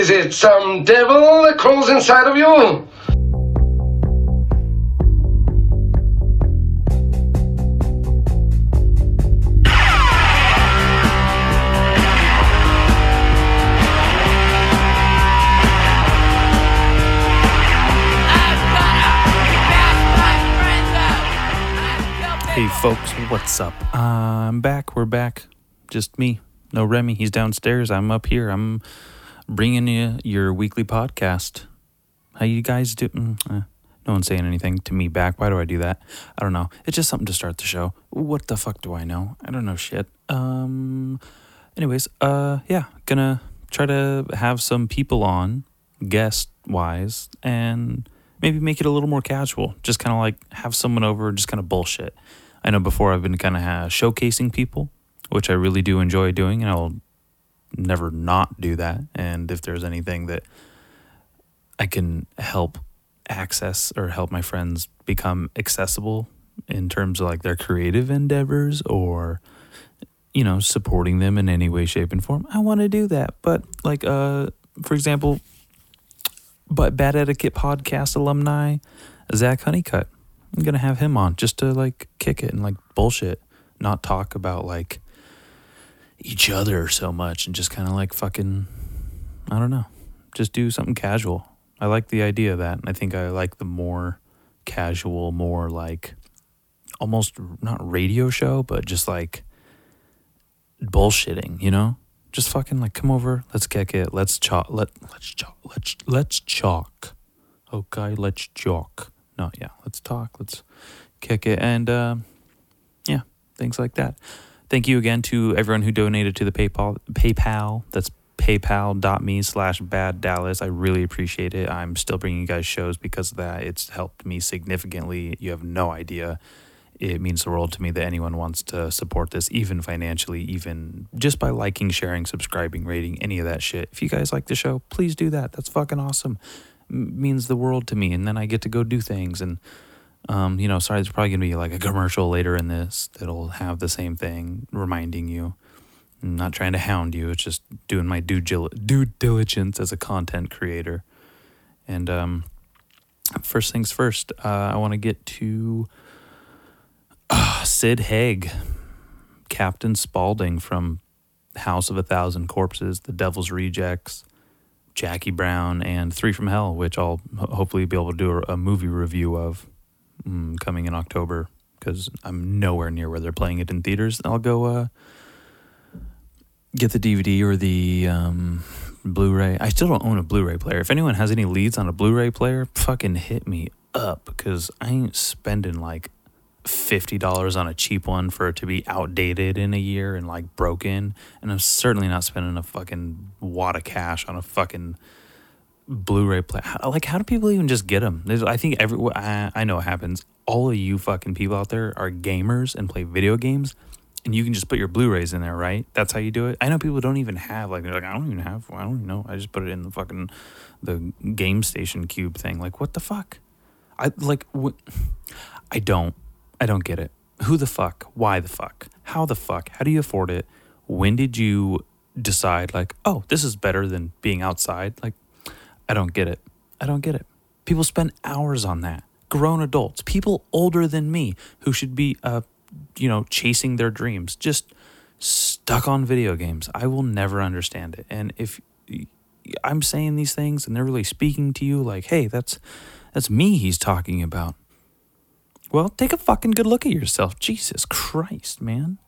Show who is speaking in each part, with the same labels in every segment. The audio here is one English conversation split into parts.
Speaker 1: Is it some devil that crawls inside of you?
Speaker 2: Hey folks, what's up? Uh, I'm back. We're back. Just me. No Remy. He's downstairs. I'm up here. I'm bringing you your weekly podcast. How you guys do? Mm, eh, no one's saying anything to me back. Why do I do that? I don't know. It's just something to start the show. What the fuck do I know? I don't know shit. Um. Anyways, uh, yeah, gonna try to have some people on, guest wise, and maybe make it a little more casual. Just kind of like have someone over, just kind of bullshit. I know before I've been kind of ha- showcasing people, which I really do enjoy doing, and I'll never not do that. And if there's anything that I can help access or help my friends become accessible in terms of like their creative endeavors or you know supporting them in any way shape and form i want to do that but like uh for example but bad etiquette podcast alumni zach honeycutt i'm gonna have him on just to like kick it and like bullshit not talk about like each other so much and just kind of like fucking i don't know just do something casual. I like the idea of that and i think i like the more casual more like almost not radio show but just like bullshitting you know? Just fucking like come over let's kick it let's chalk let let's chalk let's let's chalk. Okay let's chalk. No yeah let's talk let's kick it and uh, yeah things like that thank you again to everyone who donated to the paypal paypal that's paypal.me slash bad dallas i really appreciate it i'm still bringing you guys shows because of that it's helped me significantly you have no idea it means the world to me that anyone wants to support this, even financially, even just by liking, sharing, subscribing, rating, any of that shit. If you guys like the show, please do that. That's fucking awesome. Means the world to me. And then I get to go do things. And, um, you know, sorry, there's probably to be like a commercial later in this that'll have the same thing reminding you. I'm not trying to hound you. It's just doing my due, gil- due diligence as a content creator. And um, first things first, uh, I want to get to Sid Haig, Captain Spaulding from House of a Thousand Corpses, The Devil's Rejects, Jackie Brown, and Three from Hell, which I'll hopefully be able to do a movie review of mm, coming in October because I'm nowhere near where they're playing it in theaters. I'll go uh, get the DVD or the um, Blu-ray. I still don't own a Blu-ray player. If anyone has any leads on a Blu-ray player, fucking hit me up because I ain't spending like fifty dollars on a cheap one for it to be outdated in a year and like broken. And I'm certainly not spending a fucking wad of cash on a fucking Blu-ray player. Like, how do people even just get them? There's, I think every I, I know what happens. All of you fucking people out there are gamers and play video games, and you can just put your Blu-rays in there, right? That's how you do it. I know people don't even have like they're like I don't even have. I don't even know. I just put it in the fucking the game station cube thing. Like, what the fuck? I like. Wh- I don't. I don't get it. Who the fuck? Why the fuck? How the fuck? How do you afford it? When did you decide, like, oh, this is better than being outside? Like, I don't get it. I don't get it. People spend hours on that. Grown adults, people older than me who should be, uh, you know, chasing their dreams, just stuck on video games. I will never understand it. And if I'm saying these things and they're really speaking to you, like, hey, that's that's me he's talking about. Well, take a fucking good look at yourself. Jesus Christ, man.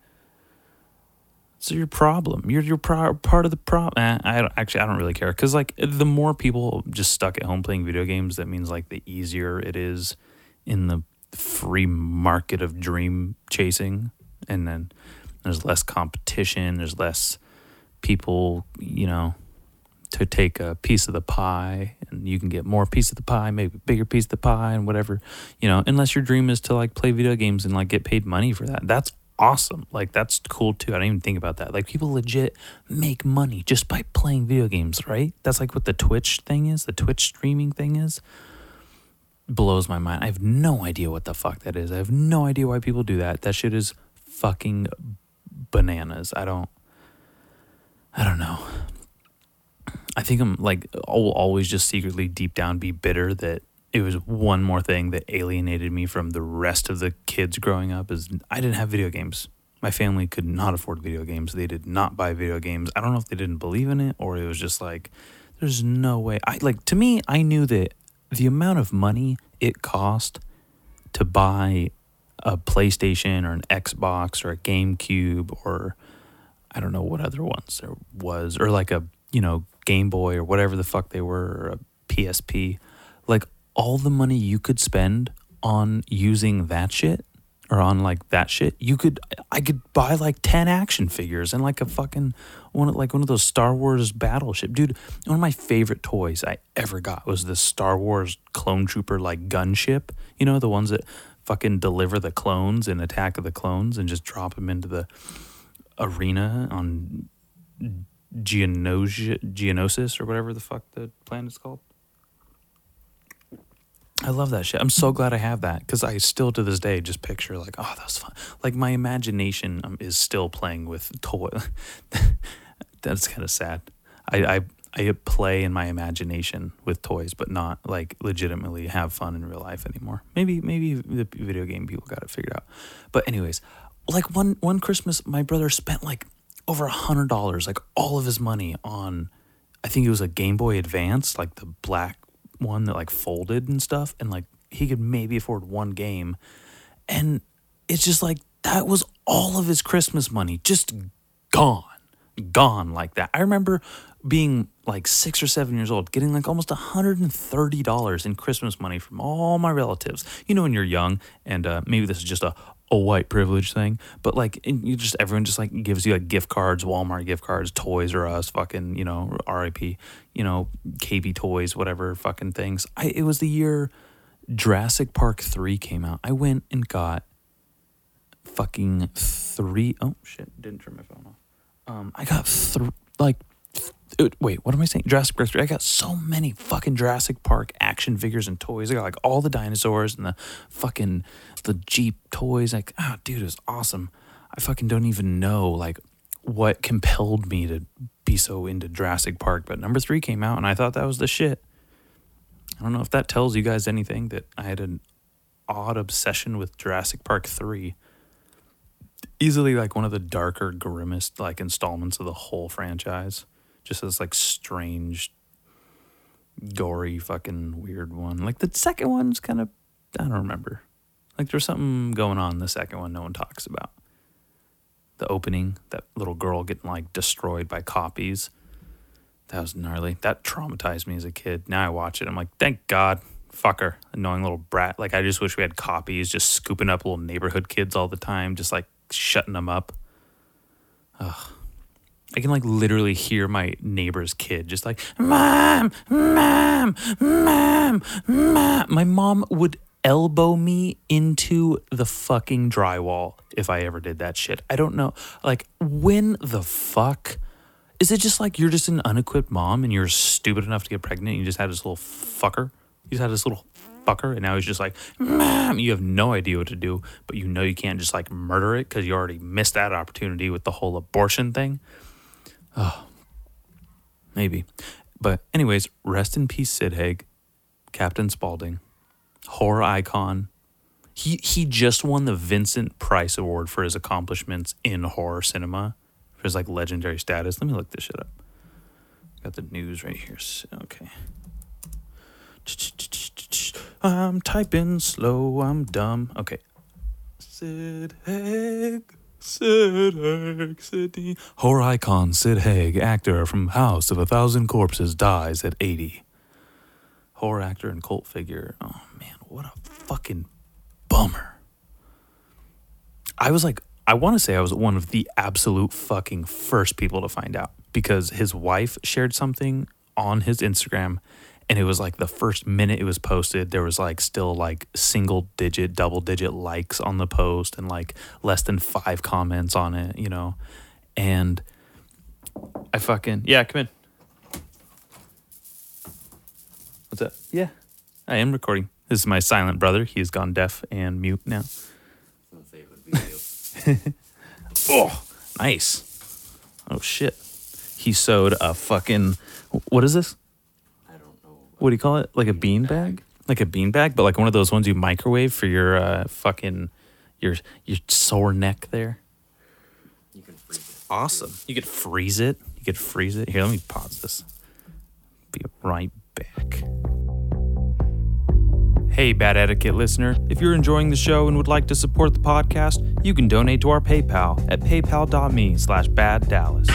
Speaker 2: It's your problem. You're you're pro- part of the problem. Eh, I don't, actually I don't really care because like the more people just stuck at home playing video games, that means like the easier it is in the free market of dream chasing, and then there's less competition. There's less people, you know, to take a piece of the pie and you can get more piece of the pie, maybe bigger piece of the pie and whatever, you know, unless your dream is to like play video games and like get paid money for that. That's awesome. Like that's cool too. I didn't even think about that. Like people legit make money just by playing video games, right? That's like what the Twitch thing is, the Twitch streaming thing is. Blows my mind. I have no idea what the fuck that is. I have no idea why people do that. That shit is fucking bananas. I don't I don't know. I think I'm like I'll always just secretly deep down be bitter that it was one more thing that alienated me from the rest of the kids growing up is I didn't have video games. My family could not afford video games. They did not buy video games. I don't know if they didn't believe in it or it was just like there's no way. I like to me I knew that the amount of money it cost to buy a PlayStation or an Xbox or a GameCube or I don't know what other ones there was or like a, you know, Game Boy or whatever the fuck they were or a PSP. Like all the money you could spend on using that shit or on like that shit, you could I could buy like 10 action figures and like a fucking one of like one of those Star Wars battleship. Dude, one of my favorite toys I ever got was the Star Wars clone trooper like gunship. You know, the ones that fucking deliver the clones in Attack of the Clones and just drop them into the arena on Geonosis, Geonosis or whatever the fuck the planet's called. I love that shit. I'm so glad I have that because I still to this day just picture like, oh, that was fun. Like my imagination um, is still playing with toy. That's kind of sad. I, I I play in my imagination with toys, but not like legitimately have fun in real life anymore. Maybe maybe the video game people got it figured out. But anyways, like one one Christmas, my brother spent like over a hundred dollars, like all of his money on. I think it was a Game Boy Advance, like the black one that like folded and stuff, and like he could maybe afford one game, and it's just like that was all of his Christmas money just gone, gone like that. I remember being like six or seven years old, getting like almost $130 in Christmas money from all my relatives. You know, when you're young, and uh, maybe this is just a, a white privilege thing, but like you just, everyone just like gives you like gift cards, Walmart gift cards, Toys R Us, fucking, you know, RIP, you know, KB Toys, whatever fucking things. I, it was the year Jurassic Park 3 came out. I went and got fucking three oh shit, didn't turn my phone off. Um, I got three, like Wait, what am I saying? Jurassic Park 3. I got so many fucking Jurassic Park action figures and toys. I got like all the dinosaurs and the fucking the Jeep toys. Like, oh, dude, it was awesome. I fucking don't even know like what compelled me to be so into Jurassic Park, but number 3 came out and I thought that was the shit. I don't know if that tells you guys anything that I had an odd obsession with Jurassic Park 3 easily like one of the darker grimmest like installments of the whole franchise just this like strange, gory, fucking weird one. Like the second one's kind of I don't remember. Like there's something going on in the second one no one talks about. The opening, that little girl getting like destroyed by compies. That was gnarly. That traumatized me as a kid. Now I watch it, I'm like, thank God, fucker, annoying little brat. Like I just wish we had compies, just scooping up little neighborhood kids all the time, just like shutting them up. Ugh. I can like literally hear my neighbor's kid just like, Mom, Mom, Mom, Mom. My mom would elbow me into the fucking drywall if I ever did that shit. I don't know. Like, when the fuck? Is it just like you're just an unequipped mom and you're stupid enough to get pregnant and you just had this little fucker? You just had this little fucker and now he's just like, Mom, you have no idea what to do, but you know you can't just like murder it because you already missed that opportunity with the whole abortion thing. Oh, maybe. But, anyways, rest in peace, Sid Haig, Captain Spaulding, horror icon. He, he just won the Vincent Price Award for his accomplishments in horror cinema, for his like legendary status. Let me look this shit up. Got the news right here. Okay. I'm typing slow. I'm dumb. Okay. Sid Haig. Sid Haig, Sidney. Horror icon Sid Haig, actor from House of a Thousand Corpses, dies at 80. Horror actor and cult figure. Oh man, what a fucking bummer. I was like, I want to say I was one of the absolute fucking first people to find out because his wife shared something on his Instagram and it was like the first minute it was posted there was like still like single digit double digit likes on the post and like less than five comments on it you know? And i fucking yeah come in. What's that yeah i am recording. This is my silent brother. He's gone deaf and mute now. Oh nice. Oh shit. He sewed a fucking what is this?
Speaker 3: I don't know.
Speaker 2: What do you call it? Like a bean bag? Like a bean bag, but like one of those ones you microwave for your uh, fucking your your sore neck there.
Speaker 3: You can freeze it.
Speaker 2: Awesome. You could freeze it. You could freeze it. Here, let me pause this. Be right back. Hey, Bad Etiquette listener. If you're enjoying the show and would like to support the podcast, you can donate to our PayPal at paypal.me slash baddallas.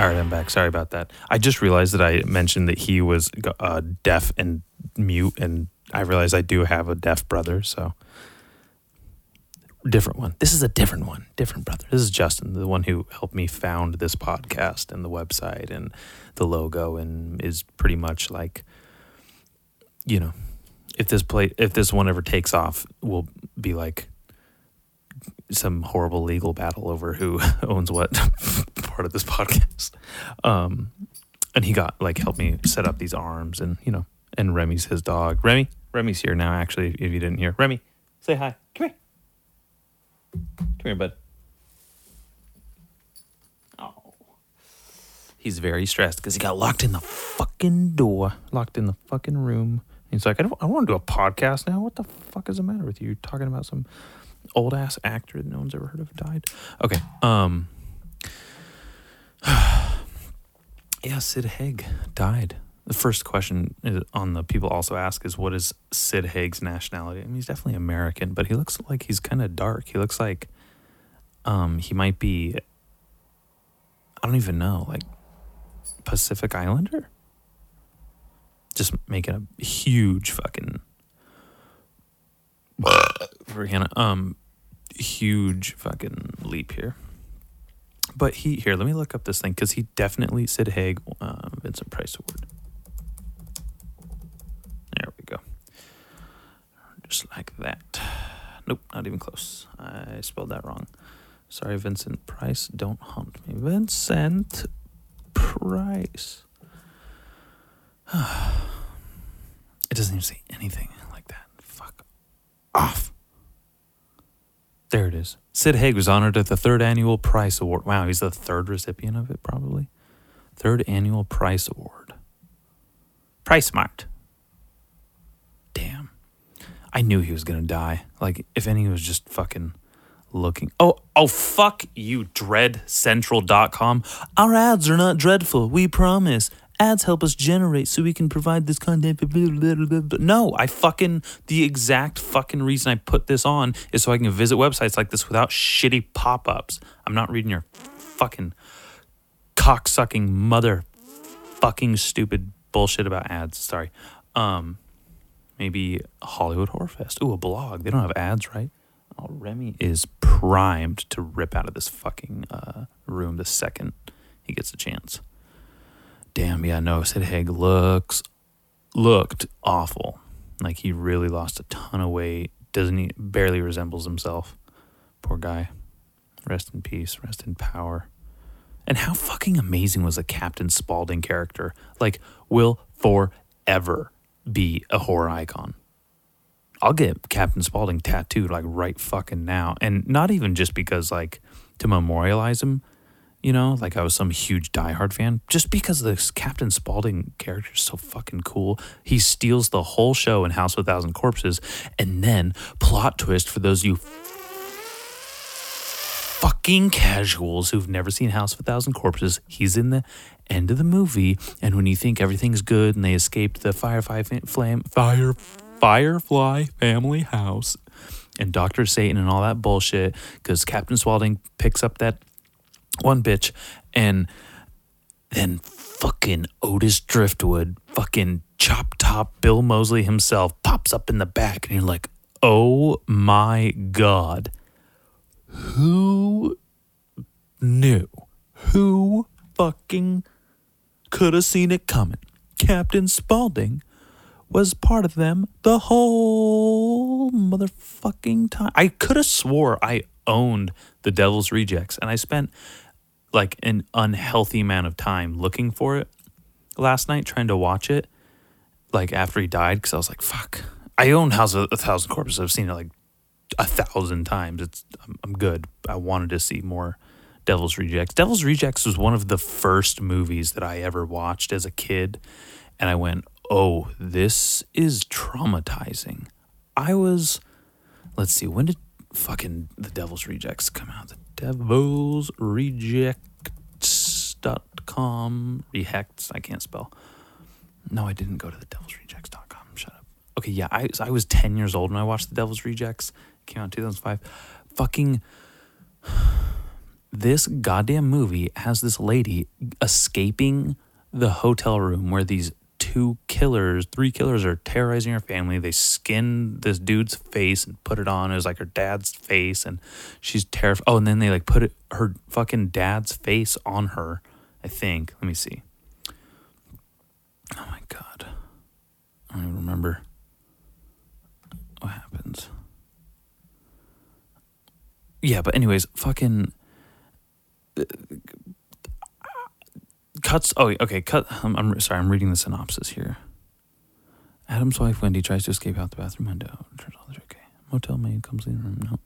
Speaker 2: All right, I'm back. Sorry about that. I just realized that I mentioned that he was uh, deaf and mute, and I realized I do have a deaf brother, so different one. This is a different one, different brother. This is Justin, the one who helped me found this podcast and the website and the logo, and is pretty much like, you know, if this play, if this one ever takes off, will be like some horrible legal battle over who owns what part of this podcast. Um, and he got like helped me set up these arms and you know, and Remy's his dog. Remy, Remy's here now. Actually, if you didn't hear, Remy, say hi. Come here. Come here, bud. Oh, he's very stressed because he got locked in the fucking door, locked in the fucking room. He's like, I don't, I want to do a podcast now. What the fuck is the matter with you? You're talking about some old ass actor that no one's ever heard of died. Okay. Um. yeah, Sid Haig died. The first question on the people also ask is, what is Sid Haig's nationality? I mean, he's definitely American, but he looks like he's kind of dark. He looks like, um, he might be. I don't even know, like Pacific Islander. Just making a huge fucking for Hannah. Um, huge fucking leap here. But he here, let me look up this thing because he definitely Sid Haig, uh, Vincent Price Award. There we go. Just like that. Nope, not even close. I spelled that wrong. Sorry, Vincent Price. Don't haunt me. Vincent Price. it doesn't even say anything off. There it is. Sid Haig was honored at the third annual Price Award. Wow, he's the third recipient of it, probably. Third annual Price Award. Price Smart. Damn. I knew he was gonna die. Like, if any was just fucking looking. Oh, oh, fuck you, dreadcentral.com. Our ads are not dreadful, we promise. Ads help us generate so we can provide this content. No, I fucking, the exact fucking reason I put this on is so I can visit websites like this without shitty pop ups. I'm not reading your fucking cocksucking mother fucking stupid bullshit about ads. Sorry. Um, maybe Hollywood Horror Fest. Ooh, a blog. They don't have ads, right? Oh, Remy is primed to rip out of this fucking uh, room the second he gets a chance. Damn, yeah, no, Sid Haig looks looked awful. Like he really lost a ton of weight. Doesn't he barely resembles himself. Poor guy. Rest in peace, rest in power. And how fucking amazing was the Captain Spaulding character? Like, will forever be a horror icon. I'll get Captain Spaulding tattooed like right fucking now. And not even just because like to memorialize him, you know, like I was some huge diehard fan, just because this Captain Spaulding character is so fucking cool. He steals the whole show in House of a Thousand Corpses, and then plot twist for those you fucking casuals who've never seen House of a Thousand Corpses, he's in the end of the movie, and when you think everything's good and they escaped the Firefly flame fire Firefly family house and Doctor Satan and all that bullshit, because Captain Spaulding picks up that one bitch and then fucking Otis Driftwood, fucking chop top Bill Moseley himself pops up in the back and you're like, oh my God. Who knew? Who fucking could have seen it coming? Captain Spaulding was part of them the whole motherfucking time. I could have swore I owned the Devil's Rejects and I spent like an unhealthy amount of time looking for it last night trying to watch it like after he died because I was like, fuck. I own House of a Thousand Corpses. I've seen it like a thousand times. It's I'm, I'm good. I wanted to see more Devil's Rejects. Devil's Rejects was one of the first movies that I ever watched as a kid, and I went, "Oh, this is traumatizing." I was, let's see, when did fucking The Devil's Rejects come out? The Devil's Rejects.com. Rejects. I can't spell. No, I didn't go to the Devil's Rejects.com. Shut up. Okay, yeah, I, I was 10 years old when I watched The Devil's Rejects. It came out in 2005. Fucking. This goddamn movie has this lady escaping the hotel room where these two killers, three killers are terrorizing her family. They skin this dude's face and put it on. It was like her dad's face, and she's terrified. Oh, and then they like put it, her fucking dad's face on her. I think. Let me see. Oh my god, I don't even remember what happens. Yeah, but anyways, fucking uh, cuts. Oh, okay. Cut. I'm, I'm sorry. I'm reading the synopsis here. Adam's wife Wendy tries to escape out the bathroom window. Turns out okay. Motel maid comes in the room. No,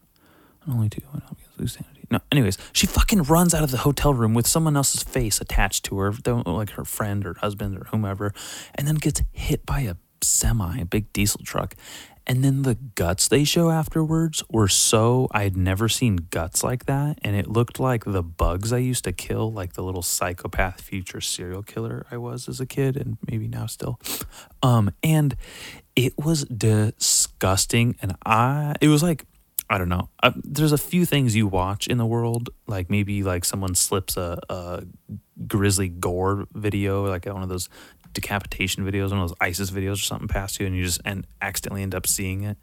Speaker 2: and only two. I don't lose sanity. No. Anyways, she fucking runs out of the hotel room with someone else's face attached to her, like her friend or husband or whomever, and then gets hit by a semi, a big diesel truck. And then the guts they show afterwards were so I had never seen guts like that, and it looked like the bugs I used to kill, like the little psychopath future serial killer I was as a kid, and maybe now still. Um, and it was disgusting, and I it was like I don't know. Uh, there's a few things you watch in the world, like maybe like someone slips a, a grizzly gore video, like one of those decapitation videos, one of those ISIS videos or something past you, and you just and accidentally end up seeing it.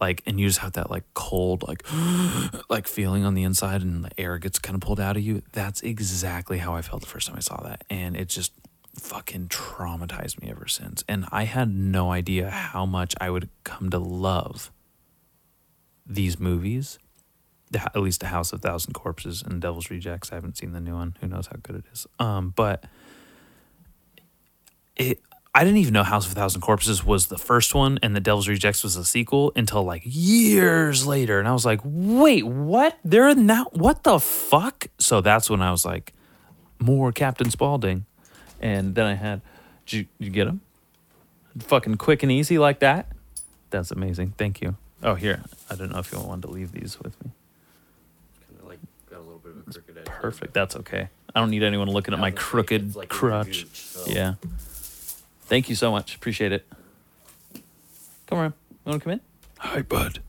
Speaker 2: Like, and you just have that like cold, like, like feeling on the inside, and the air gets kind of pulled out of you. That's exactly how I felt the first time I saw that, and it just fucking traumatized me ever since. And I had no idea how much I would come to love these movies, the, at least the House of Thousand Corpses and Devil's Rejects. I haven't seen the new one. Who knows how good it is? Um, but it. I didn't even know House of a Thousand Corpses was the first one and the Devil's Rejects was the sequel until like years later. And I was like, wait, what? They're now, what the fuck? So that's when I was like, more Captain Spaulding. And then I had, did you, did you get him? Fucking quick and easy like that? That's amazing. Thank you. Oh, here. I don't know if you wanted to leave these with me.
Speaker 3: Kind of like got a little bit of a crooked edge.
Speaker 2: Perfect. That's okay. I don't need anyone looking at my
Speaker 3: was gonna say,
Speaker 2: crooked
Speaker 3: like
Speaker 2: crutch.
Speaker 3: gooch, so-
Speaker 2: Yeah. Thank you so much. Appreciate it. Come around. You want to come in? Hi, bud.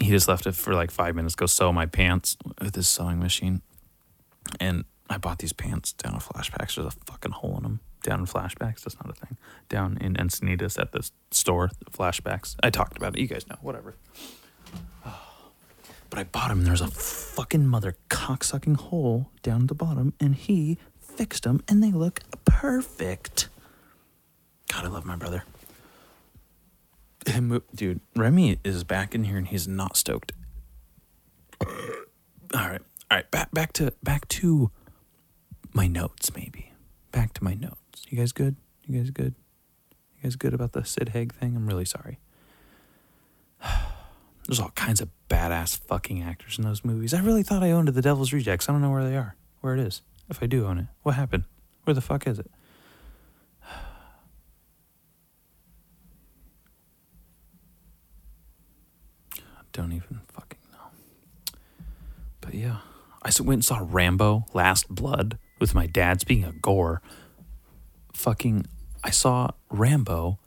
Speaker 2: He just left it for like five minutes. Go sew my pants with his sewing machine. And I bought these pants down in Flashbacks. There's a fucking hole in them. Down in Flashbacks. That's not a thing. Down in Encinitas at the store, Flashbacks. I talked about it. You guys know. Whatever. But I bought and there's a fucking mother cocksucking hole down at the bottom, and he fixed them, and they look perfect. God, I love my brother. Dude, Remy is back in here, and he's not stoked. All right, all right, back back to back to my notes, maybe. Back to my notes. You guys good? You guys good? You guys good about the Sid Haig thing? I'm really sorry. There's all kinds of badass fucking actors in those movies. I really thought I owned The Devil's Rejects. I don't know where they are. Where it is. If I do own it. What happened? Where the fuck is it? Don't even fucking know. But yeah. I went and saw Rambo Last Blood with my dad. Speaking of gore, fucking, I saw Rambo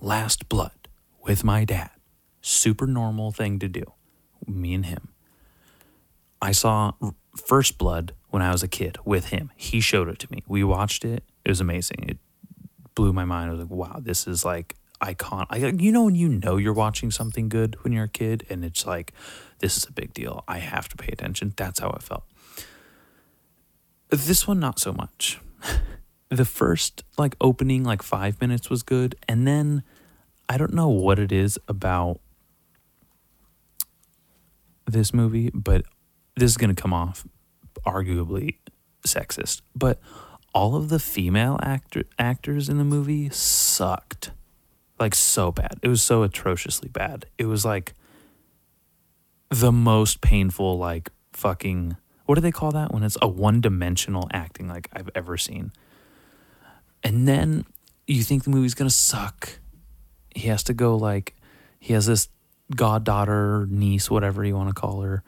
Speaker 2: Last Blood with my dad. Super normal thing to do. Me and him. I saw First Blood when I was a kid with him. He showed it to me. We watched it. It was amazing. It blew my mind. I was like, wow, this is like icon. I, you know when you know you're watching something good when you're a kid, and it's like, this is a big deal. I have to pay attention. That's how it felt. This one, not so much. the first like opening like five minutes was good, and then I don't know what it is about this movie, but this is gonna come off arguably sexist, but all of the female actor actors in the movie sucked. Like so bad. It was so atrociously bad. It was like the most painful like fucking what do they call that when it's a one-dimensional acting like I've ever seen. And then you think the movie's to suck. He has to go like he has this goddaughter, niece, whatever you want to call her.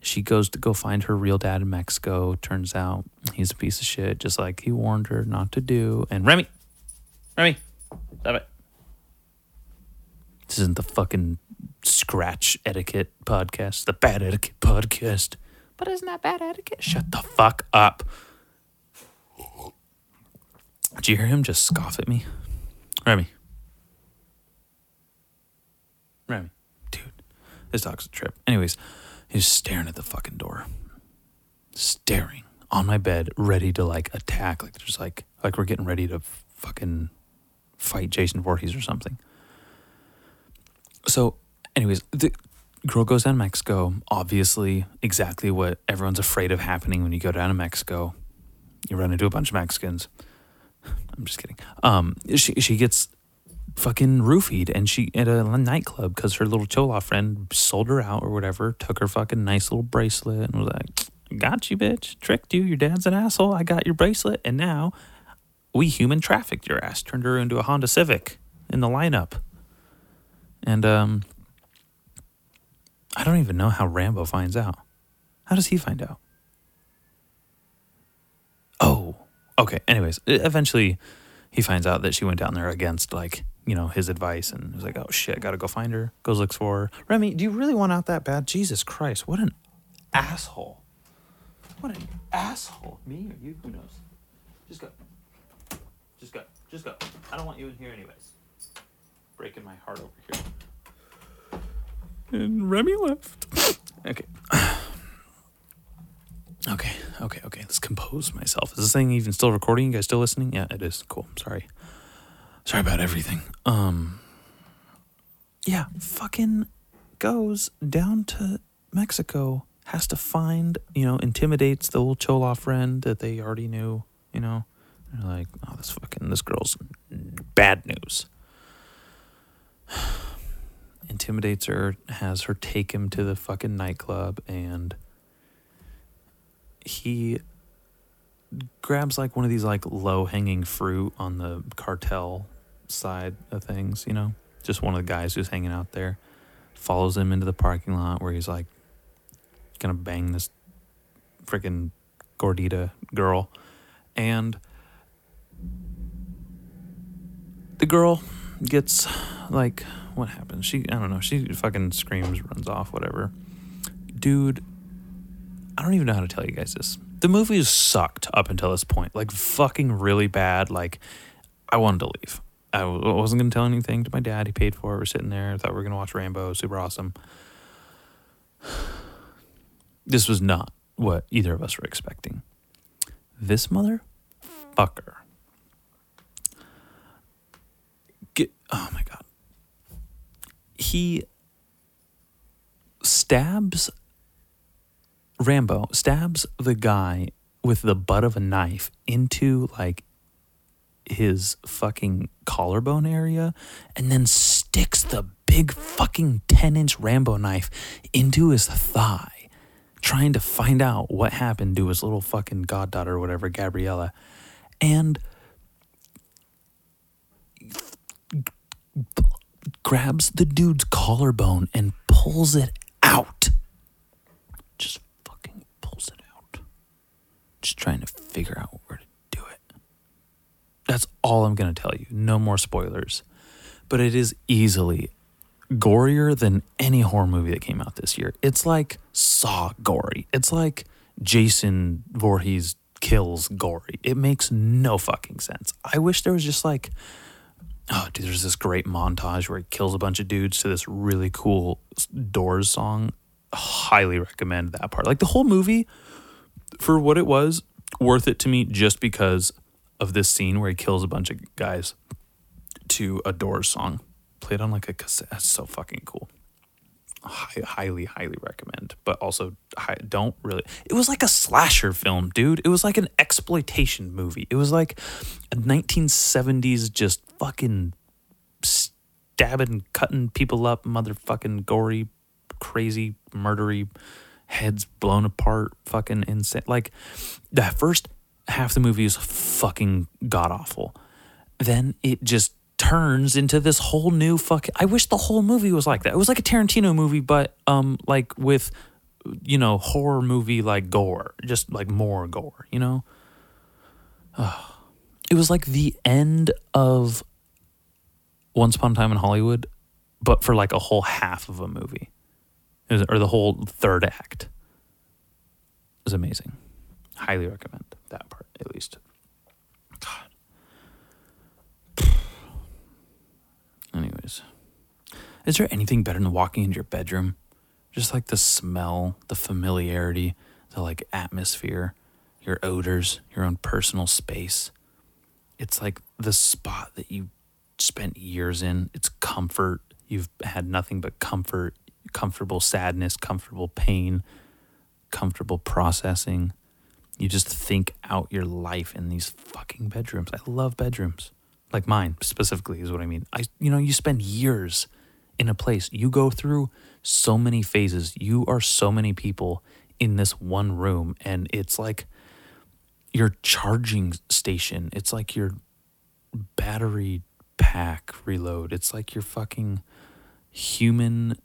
Speaker 2: She goes to go find her real dad in Mexico. Turns out he's a piece of shit, just like he warned her not to do. And Remy, Remy, stop it. This isn't the fucking scratch etiquette podcast, the bad etiquette podcast. But isn't that bad etiquette? Shut the fuck up. Did you hear him just scoff at me? Remy. Remy. Dude, this dog's a trip. Anyways, he's staring at the fucking door. Staring on my bed, ready to like attack. Like there's like like we're getting ready to fucking fight Jason Voorhees or something. So, anyways, the girl goes down to Mexico. Obviously, exactly what everyone's afraid of happening when you go down to Mexico. You run into a bunch of Mexicans. I'm just kidding. Um, she she gets fucking roofied and she at a nightclub because her little chola friend sold her out or whatever. Took her fucking nice little bracelet and was like, "Got you, bitch. Tricked you. Your dad's an asshole. I got your bracelet, and now we human trafficked your ass. Turned her into a Honda Civic in the lineup." And um, I don't even know how Rambo finds out. How does he find out? Oh, okay. Anyways, eventually he finds out that she went down there against like you know his advice and was like, oh shit, gotta go find her. Goes looks for her. Remy, do you really want out that bad? Jesus Christ, what an asshole! What an asshole! Me or you? Who knows? Just go. Just go. Just go. I don't want you in here anyways. Breaking my heart over here. And Remy left. okay. Okay, okay, okay. Let's compose myself. Is this thing even still recording? You guys still listening? Yeah, it is. Cool. Sorry. Sorry about everything. Um Yeah, fucking goes down to Mexico, has to find, you know, intimidates the little Chola friend that they already knew, you know. They're like, oh, this fucking this girl's bad news. Intimidates her, has her take him to the fucking nightclub, and he grabs like one of these like low hanging fruit on the cartel side of things, you know, just one of the guys who's hanging out there, follows him into the parking lot where he's like gonna bang this freaking gordita girl, and the girl gets like what happens? She I don't know. She fucking screams, runs off, whatever. Dude, I don't even know how to tell you guys this. The movie sucked up until this point. Like fucking really bad. Like I wanted to leave. I wasn't gonna tell anything to my dad. He paid for it. We're sitting there. Thought we were gonna watch Rambo. Super awesome. This was not what either of us were expecting. This motherfucker. Get oh my god. He stabs Rambo stabs the guy with the butt of a knife into like his fucking collarbone area and then sticks the big fucking 10 inch Rambo knife into his thigh, trying to find out what happened to his little fucking goddaughter or whatever, Gabriella. And grabs the dude's collarbone and pulls it out. Just fucking pulls it out. Just trying to figure out where to do it. That's all I'm going to tell you. No more spoilers. But it is easily gorier than any horror movie that came out this year. It's like Saw gory. It's like Jason Voorhees kills gory. It makes no fucking sense. I wish there was just like oh dude there's this great montage where he kills a bunch of dudes to this really cool doors song. Highly recommend that part. Like the whole movie for what it was worth it to me just because of this scene where he kills a bunch of guys to a doors song. Played on like a cassette. That's so fucking cool Hi, highly, highly recommend. But also, hi, don't really. It was like a slasher film, dude. It was like an exploitation movie. It was like a 1970s just fucking stabbing, cutting people up, motherfucking gory, crazy, murdery, heads blown apart, fucking insane. Like the first half of the movie is fucking god awful. Then it just turns into this whole new fucking I wish the whole movie was like that. It was like a Tarantino movie but um like with you know horror movie like gore, just like more gore, you know? It was like the end of Once Upon a Time in Hollywood but for like a whole half of a movie. Was- or the whole third act. It was amazing. Highly recommend that part at least. God. Anyways, is there anything better than walking into your bedroom? Just like the smell, the familiarity, the like atmosphere, your odors, your own personal space. It's like the spot that you spent years in. It's comfort. You've had nothing but comfort, comfortable sadness, comfortable pain, comfortable processing. You just think out your life in these fucking bedrooms. I love bedrooms. Like mine specifically is what I mean. I you know, you spend years in a place. You go through so many phases. You are so many people in this one room and it's like your charging station. It's like your battery pack reload. It's like your fucking human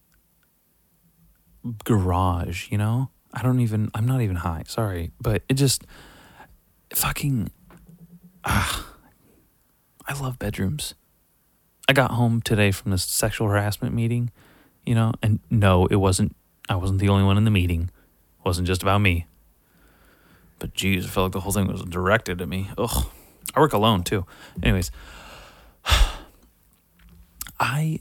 Speaker 2: garage, you know? I don't even I'm not even high, sorry, but it just fucking ah I love bedrooms. I got home today from this sexual harassment meeting, you know, and no, it wasn't I wasn't the only one in the meeting. It wasn't just about me. But geez, I felt like the whole thing was directed at me. Ugh. I work alone too. Anyways, I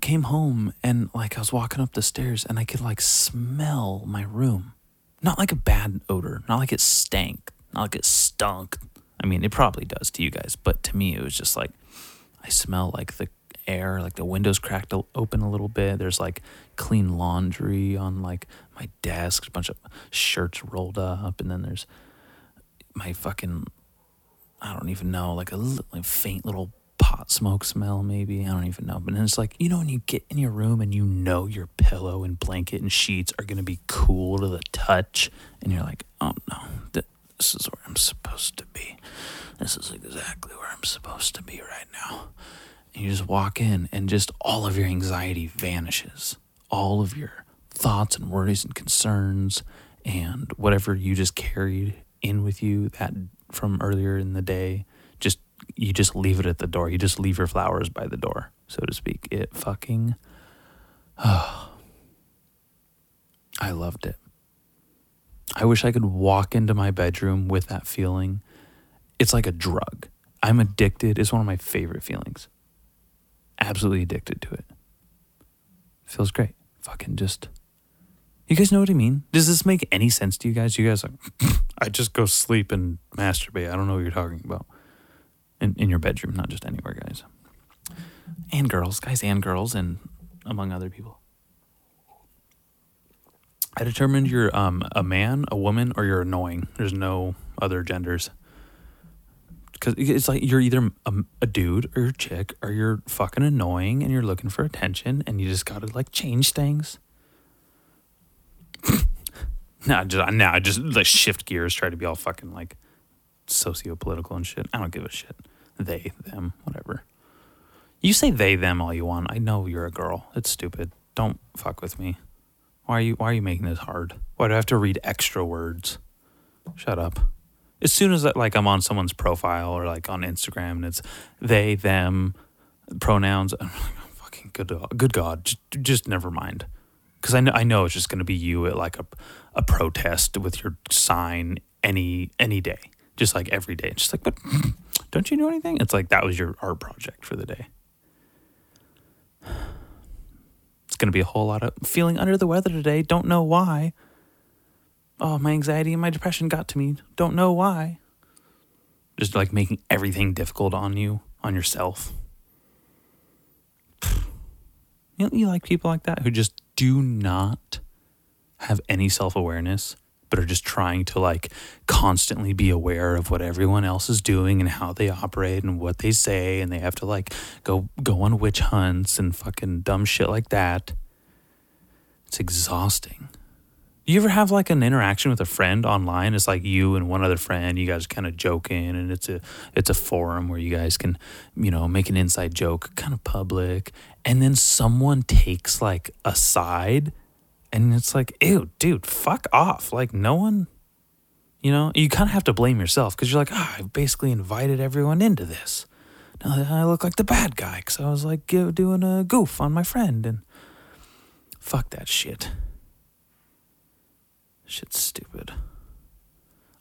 Speaker 2: came home and like I was walking up the stairs and I could like smell my room. Not like a bad odor, not like it stank, not like it stunk. I mean, it probably does to you guys, but to me it was just like I smell like the air, like the windows cracked open a little bit. There's like clean laundry on like my desk, a bunch of shirts rolled up, and then there's my fucking I don't even know, like a li- like faint little pot smoke smell, maybe. I don't even know. But it's like, you know, when you get in your room and you know your pillow and blanket and sheets are going to be cool to the touch, and you're like, oh no, this is where I'm supposed to be. This is exactly where I'm supposed to be right now. And you just walk in, and just all of your anxiety vanishes. All of your thoughts and worries and concerns, and whatever you just carried in with you that from earlier in the day, just you just leave it at the door. You just leave your flowers by the door, so to speak. It fucking. oh, I loved it. I wish I could walk into my bedroom with that feeling. It's like a drug. I'm addicted. It's one of my favorite feelings. Absolutely addicted to it. Feels great. Fucking just. You guys know what I mean? Does this make any sense to you guys? You guys like, I just go sleep and masturbate. I don't know what you're talking about. In, in your bedroom, not just anywhere, guys. And girls, guys and girls, and among other people. I determined you're um, a man, a woman, or you're annoying. There's no other genders. Because it's like you're either a, a dude or a chick, or you're fucking annoying and you're looking for attention, and you just gotta like change things. nah, just now I just like shift gears, try to be all fucking like socio-political and shit. I don't give a shit. They, them, whatever. You say they, them all you want. I know you're a girl. It's stupid. Don't fuck with me. Why are you why are you making this hard? Why do I have to read extra words? Shut up. As soon as like I'm on someone's profile or like on Instagram and it's they, them, pronouns, I'm like, oh, fucking good good God. Just, just never mind. Cause I know I know it's just gonna be you at like a a protest with your sign any any day. Just like every day. Just like, but don't you know anything? It's like that was your art project for the day. Going to be a whole lot of feeling under the weather today. Don't know why. Oh, my anxiety and my depression got to me. Don't know why. Just like making everything difficult on you, on yourself. You know, you like people like that who just do not have any self awareness, but are just trying to like constantly be aware of what everyone else is doing and how they operate and what they say, and they have to like go go on witch hunts and fucking dumb shit like that. It's exhausting. You ever have like an interaction with a friend online? It's like you and one other friend, you guys kind of joking and it's a it's a forum where you guys can, you know, make an inside joke, kind of public, and then someone takes like a side and it's like, ew, dude, fuck off. Like no one you know, you kind of have to blame yourself because you're like, ah, I basically invited everyone into this. Now I look like the bad guy because I was like doing a goof on my friend and fuck that shit. Shit's stupid.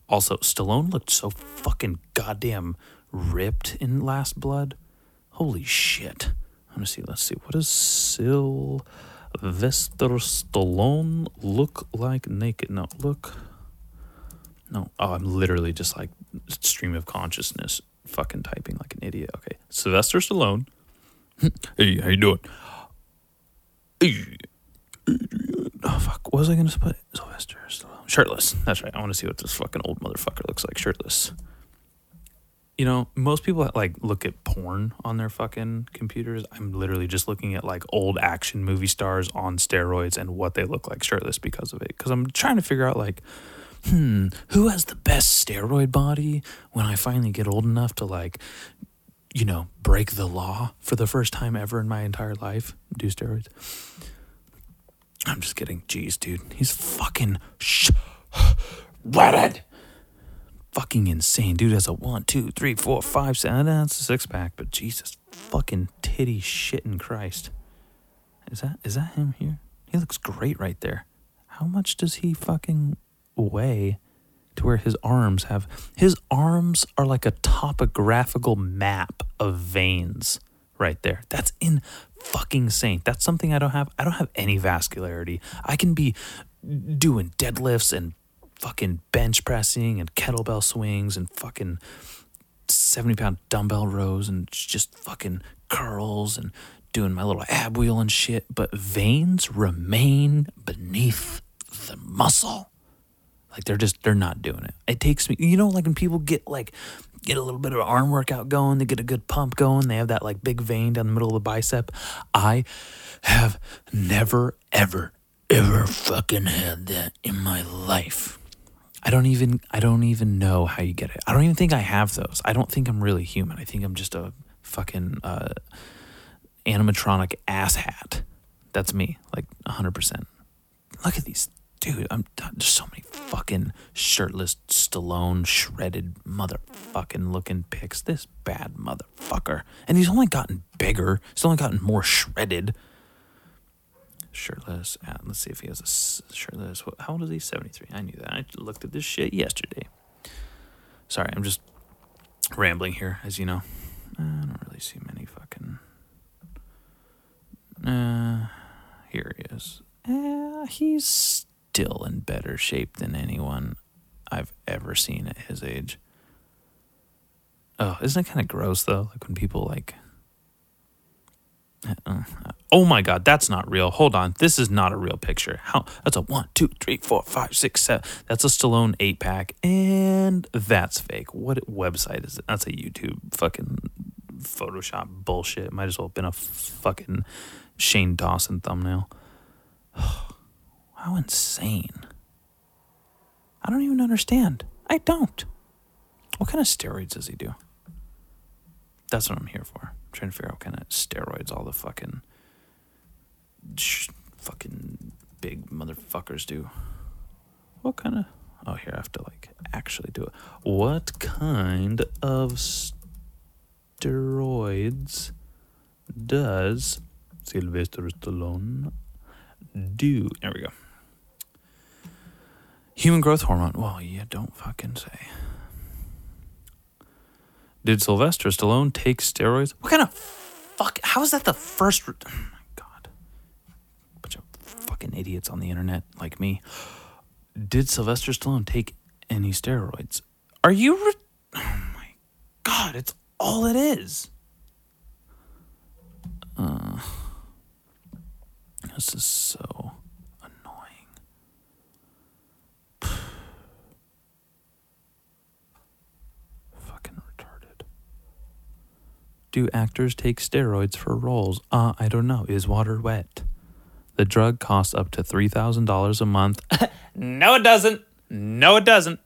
Speaker 2: Also, Stallone looked so fucking goddamn ripped in Last Blood. Holy shit. I'm gonna see, let's see. What does Sylvester Stallone look like naked? No, look. No. Oh, I'm literally just like stream of consciousness fucking typing like an idiot. Okay. Sylvester Stallone. hey, how you doing? Hey, Adrian. Oh fuck, what was I gonna put? Sylvester Stallone, shirtless. That's right. I want to see what this fucking old motherfucker looks like shirtless. You know, most people like look at porn on their fucking computers. I'm literally just looking at like old action movie stars on steroids and what they look like shirtless because of it. Because I'm trying to figure out like, hmm, who has the best steroid body when I finally get old enough to like, you know, break the law for the first time ever in my entire life, do steroids. I'm just kidding. Jeez, dude. He's fucking sh- shredded. Fucking insane. Dude has a one, two, three, four, five, seven. That's a six pack, but Jesus fucking titty shit in Christ. Is that is that him here? He looks great right there. How much does he fucking weigh to where his arms have his arms are like a topographical map of veins right there. That's in fucking saint. That's something I don't have. I don't have any vascularity. I can be doing deadlifts and fucking bench pressing and kettlebell swings and fucking 70 pound dumbbell rows and just fucking curls and doing my little ab wheel and shit. But veins remain beneath the muscle. Like they're just, they're not doing it. It takes me, you know, like when people get like get a little bit of arm workout going, they get a good pump going, they have that like big vein down the middle of the bicep. I have never, ever, ever fucking had that in my life. I don't even I don't even know how you get it. I don't even think I have those. I don't think I'm really human. I think I'm just a fucking uh, animatronic asshat. That's me, like 100%. Look at these dude, I'm there's so many fucking shirtless Stallone shredded motherfucking looking pics. This bad motherfucker, and he's only gotten bigger. He's only gotten more shredded. Shirtless. Let's see if he has a shirtless. How old is he? Seventy three. I knew that. I looked at this shit yesterday. Sorry, I'm just rambling here, as you know. I don't really see many fucking. Uh, here he is. Uh, he's still in better shape than anyone I've ever seen at his age. Oh, isn't it kind of gross though? Like when people like. Oh my God, that's not real. Hold on, this is not a real picture. How? That's a one, two, three, four, five, six, seven. That's a Stallone eight pack, and that's fake. What website is it? That's a YouTube fucking Photoshop bullshit. Might as well have been a fucking Shane Dawson thumbnail. How insane. I don't even understand. I don't. What kind of steroids does he do? That's what I'm here for. Trying to figure out kind of steroids all the fucking sh- fucking big motherfuckers do. What kind of Oh, here I have to like actually do it. What kind of steroids does Sylvester Stallone do? There we go. Human growth hormone. Well, you don't fucking say. Did Sylvester Stallone take steroids? What kind of fuck? How is that the first? Re- oh my god, bunch of fucking idiots on the internet like me. Did Sylvester Stallone take any steroids? Are you? Re- oh my god, it's all it is. Uh, This is so annoying. Fucking retarded. Do actors take steroids for roles? Uh, I don't know. Is water wet? The drug costs up to $3,000 a month. no, it doesn't. No, it doesn't.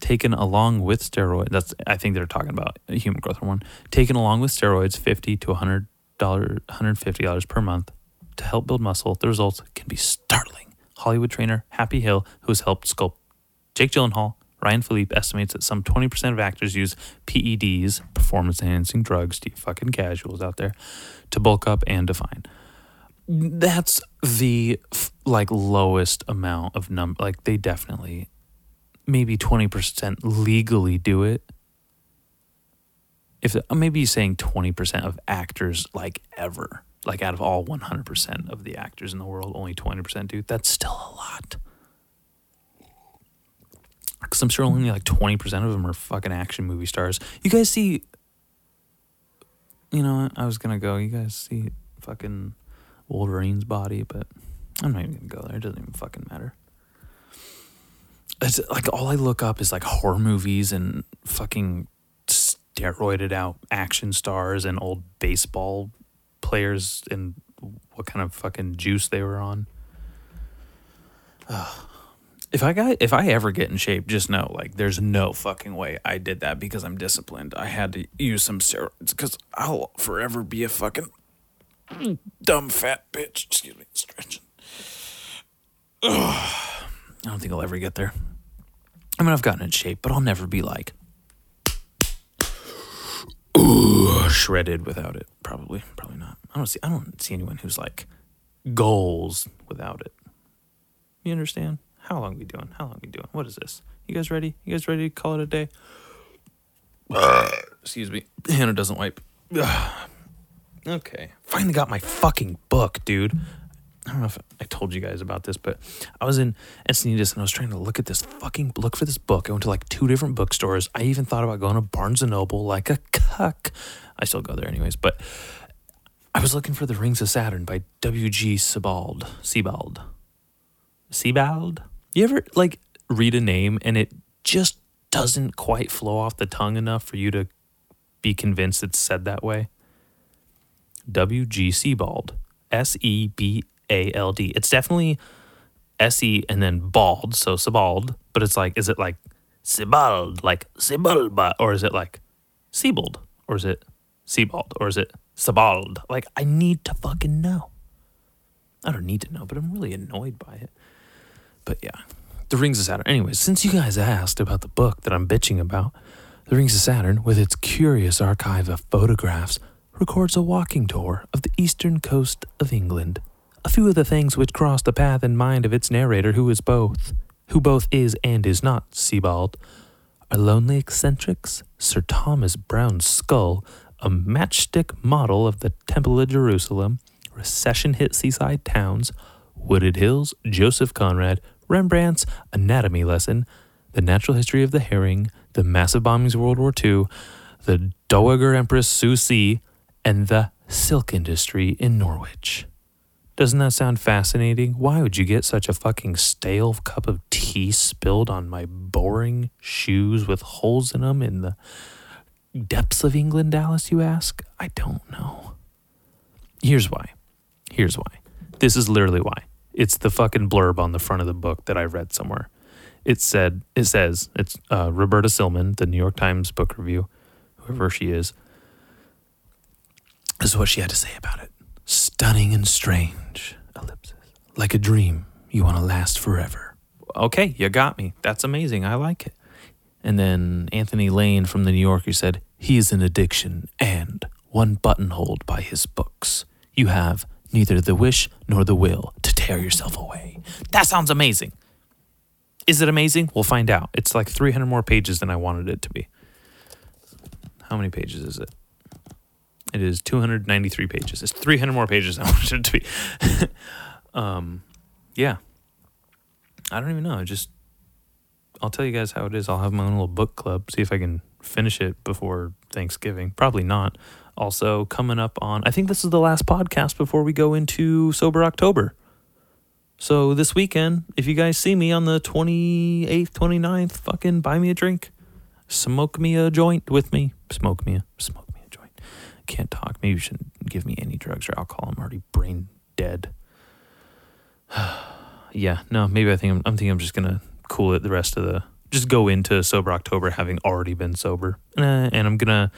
Speaker 2: Taken along with steroids. That's I think they're talking about human growth hormone. Taken along with steroids, fifty to hundred dollar, hundred fifty dollars per month to help build muscle. The results can be startling. Hollywood trainer Happy Hill, who has helped sculpt Jake Gyllenhaal, Ryan Phillippe estimates that some 20% of actors use PEDs, performance enhancing drugs, to fucking casuals out there, to bulk up and define. That's the like lowest amount of number. Like they definitely, maybe 20% legally do it. If uh, maybe saying 20% of actors like ever, like out of all 100% of the actors in the world, only 20% do. That's still a lot because I'm sure only like 20% of them are fucking action movie stars. You guys see, you know. I was going to go, you guys see fucking Wolverine's body, but I'm not even going to go there. It doesn't even fucking matter. It's like all I look up is like horror movies and fucking steroided out action stars and old baseball players and what kind of fucking juice they were on. Ugh. If I got if I ever get in shape, just know like there's no fucking way I did that because I'm disciplined. I had to use some steroids because I'll forever be a fucking dumb fat bitch. Excuse me, stretching. Ugh. I don't think I'll ever get there. I mean, I've gotten in shape, but I'll never be like shredded without it. Probably, probably not. I don't see. I don't see anyone who's like goals without it. You understand? How long we doing? How long we doing? What is this? You guys ready? You guys ready to call it a day? Excuse me. Hannah doesn't wipe. okay. Finally got my fucking book, dude. I don't know if I told you guys about this, but I was in Encinitas and I was trying to look at this fucking look for this book. I went to like two different bookstores. I even thought about going to Barnes and Noble like a cuck. I still go there anyways, but I was looking for The Rings of Saturn by W.G. Sebald. Sebald. Sebald? You ever like read a name and it just doesn't quite flow off the tongue enough for you to be convinced it's said that way? W.G. Sebald. S E B A L D. It's definitely S E and then bald, so Sebald, but it's like, is it like Sebald, like Sebald, or is it like Sebald, or is it Sebald, or is it Sebald? Like, I need to fucking know. I don't need to know, but I'm really annoyed by it. But yeah, The Rings of Saturn. Anyways, since you guys asked about the book that I'm bitching about, The Rings of Saturn, with its curious archive of photographs, records a walking tour of the eastern coast of England. A few of the things which cross the path and mind of its narrator, who is both, who both is and is not Sebald, are lonely eccentrics, Sir Thomas Browne's skull, a matchstick model of the Temple of Jerusalem, recession hit seaside towns, wooded hills, Joseph Conrad, Rembrandt's Anatomy Lesson, the natural history of the herring, the massive bombings of World War II, the Dowager Empress Tz'u Hsi, and the silk industry in Norwich. Doesn't that sound fascinating? Why would you get such a fucking stale cup of tea spilled on my boring shoes with holes in them in the depths of England, Dallas, you ask? I don't know. Here's why. Here's why. This is literally why. It's the fucking blurb on the front of the book that I read somewhere. It said, it says, it's uh, Roberta Silman, the New York Times book review, whoever she is. This is what she had to say about it. Stunning and strange, ellipsis. Like a dream, you want to last forever. Okay, you got me. That's amazing. I like it. And then Anthony Lane from the New Yorker said, He is an addiction and one buttonholed by his books. You have neither the wish nor the will to tear yourself away. That sounds amazing. Is it amazing? We'll find out. It's like 300 more pages than I wanted it to be. How many pages is it? It is 293 pages. It's 300 more pages than I wanted it to be. um, yeah. I don't even know. I just, I'll tell you guys how it is. I'll have my own little book club. See if I can finish it before Thanksgiving. Probably not. Also, coming up on, I think this is the last podcast before we go into Sober October. So, this weekend, if you guys see me on the 28th, 29th, fucking buy me a drink. Smoke me a joint with me. Smoke me a, smoke me a joint. Can't talk. Maybe you shouldn't give me any drugs or alcohol. I'm already brain dead. yeah, no, maybe I think I'm, I'm thinking I'm just gonna cool it the rest of the just go into sober October having already been sober, uh, and I'm gonna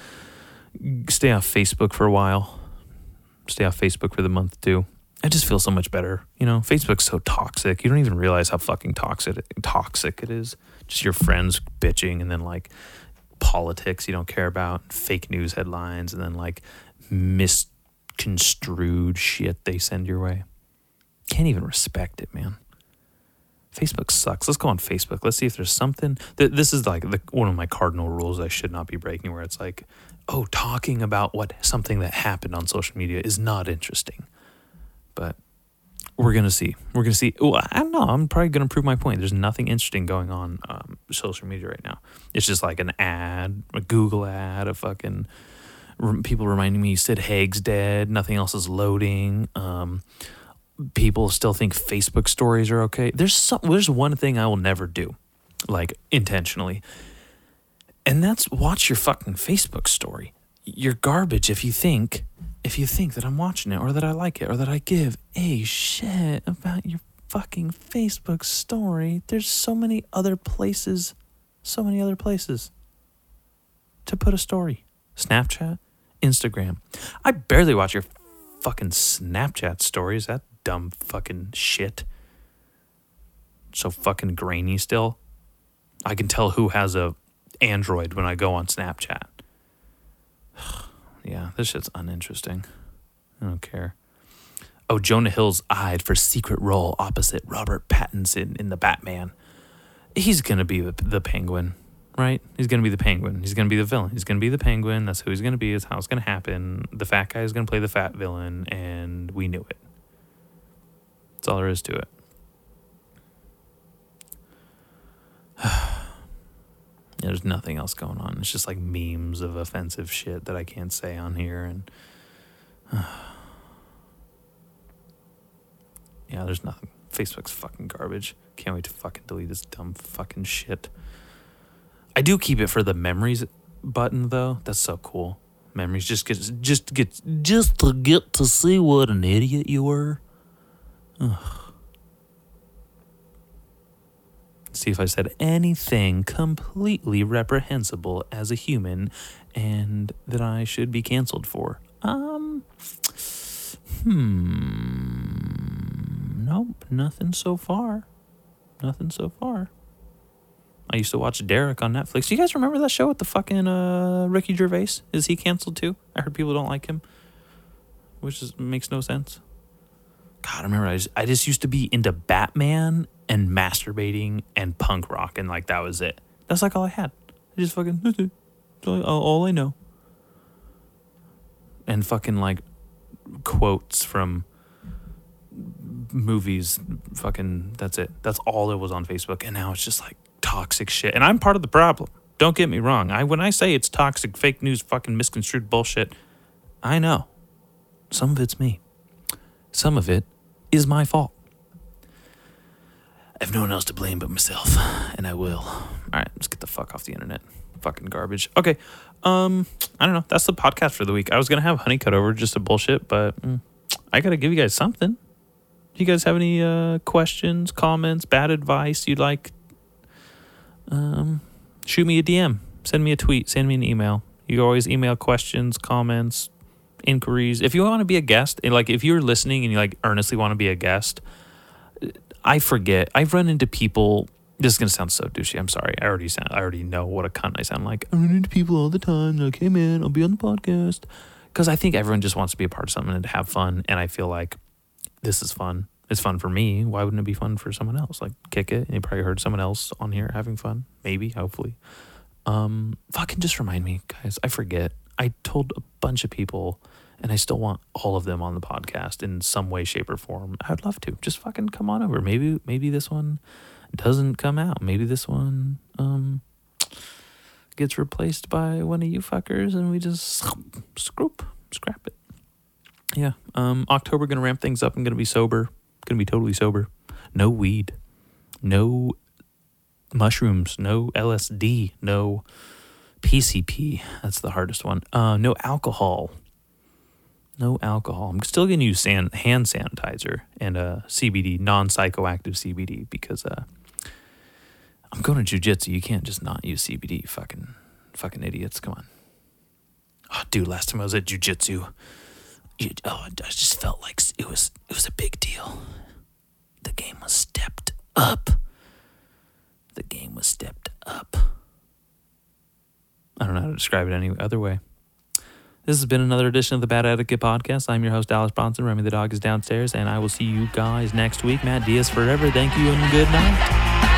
Speaker 2: stay off Facebook for a while. Stay off Facebook for the month too. I just feel so much better. You know, Facebook's so toxic. You don't even realize how fucking toxic toxic it is. Just your friends bitching and then like politics you don't care about, fake news headlines, and then like misconstrued shit they send your way. Can't even respect it, man. Facebook sucks. Let's go on Facebook. Let's see if there's something. Th- this is like the, one of my cardinal rules I should not be breaking, where it's like, oh, talking about what something that happened on social media is not interesting. But we're gonna see. We're gonna see. Well, I don't know. I'm probably gonna prove my point. There's nothing interesting going on um, social media right now. It's just like an ad, a Google ad, a fucking people reminding me Sid Haig's dead. Nothing else is loading. Um, people still think Facebook stories are okay. There's some, there's one thing I will never do, like intentionally, and that's watch your fucking Facebook story. You're garbage if you think if you think that I'm watching it or that I like it or that I give a shit about your fucking Facebook story. There's so many other places, so many other places to put a story. Snapchat, Instagram. I barely watch your fucking Snapchat stories. That dumb fucking shit. So fucking grainy still. I can tell who has a Android when I go on Snapchat. yeah, this shit's uninteresting. I don't care. Oh, Jonah Hill's eyed for secret role opposite Robert Pattinson in the Batman. He's gonna be the, Penguin, right? He's gonna be the Penguin. He's gonna be the villain. He's gonna be the Penguin. That's who he's gonna be. Is how it's gonna happen. The fat guy is gonna play the fat villain, and we knew it. That's all there is to it. There's nothing else going on. It's just like memes of offensive shit that I can't say on here, and uh, yeah, there's nothing. Facebook's fucking garbage. Can't wait to fucking delete this dumb fucking shit. I do keep it for the memories button though. That's so cool. Memories just get just get just to get to see what an idiot you were. Ugh. See if I said anything completely reprehensible as a human and that I should be canceled for. Um, hmm. Nope, nothing so far. Nothing so far. I used to watch Derek on Netflix. You guys remember that show with the fucking uh, Ricky Gervais? Is he canceled too? I heard people don't like him, which is, makes no sense. God, I remember I just, I just used to be into Batman and masturbating and punk rock, and like that was it. That's like all I had. I just fucking all, all I know. And fucking like quotes from movies. Fucking that's it. That's all that was on Facebook, and now it's just like toxic shit. And I'm part of the problem. Don't get me wrong. I when I say it's toxic, fake news, fucking misconstrued bullshit, I know. Some of it's me. Some of it is my fault. I have no one else to blame but myself, and I will. All right, let's get the fuck off the internet. Fucking garbage. Okay, um, I don't know. That's the podcast for the week. I was gonna have honey cut over just to bullshit, but mm, I gotta give you guys something. Do you guys have any uh, questions, comments, bad advice you'd like? Um, shoot me a DM, send me a tweet, send me an email. You always email questions, comments, inquiries. If you want to be a guest, and like if you're listening and you like earnestly want to be a guest, I forget. I've run into people. This is gonna sound so douchey. I'm sorry. I already sound. I already know what a cunt I sound like. I run into people all the time. They're like, hey man, I'll be on the podcast. Because I think everyone just wants to be a part of something and to have fun. And I feel like this is fun. It's fun for me. Why wouldn't it be fun for someone else? Like kick it. And you probably heard someone else on here having fun. Maybe, hopefully. Um, fucking just remind me, guys. I forget. I told a bunch of people and I still want all of them on the podcast in some way, shape, or form. I'd love to. Just fucking come on over. Maybe maybe this one doesn't come out. Maybe this one um gets replaced by one of you fuckers, and we just scroop, scrap it. Yeah. Um, October gonna ramp things up. I'm gonna be sober. Gonna be totally sober. No weed. No mushrooms. No LSD. No PCP. That's the hardest one. Uh, no alcohol. No alcohol. I'm still gonna use san- hand sanitizer and uh, CBD, non psychoactive CBD, because uh, I'm going to jujitsu. You can't just not use CBD. Fucking, fucking idiots. Come on. Oh, dude, last time I was at jujitsu, it, oh, I just felt like it was it was a big deal. The game was stepped up. The game was stepped up. I don't know how to describe it any other way. This has been another edition of the Bad Etiquette Podcast. I'm your host, Dallas Bronson. Remy the dog is downstairs, and I will see you guys next week. Matt Diaz forever. Thank you and good night.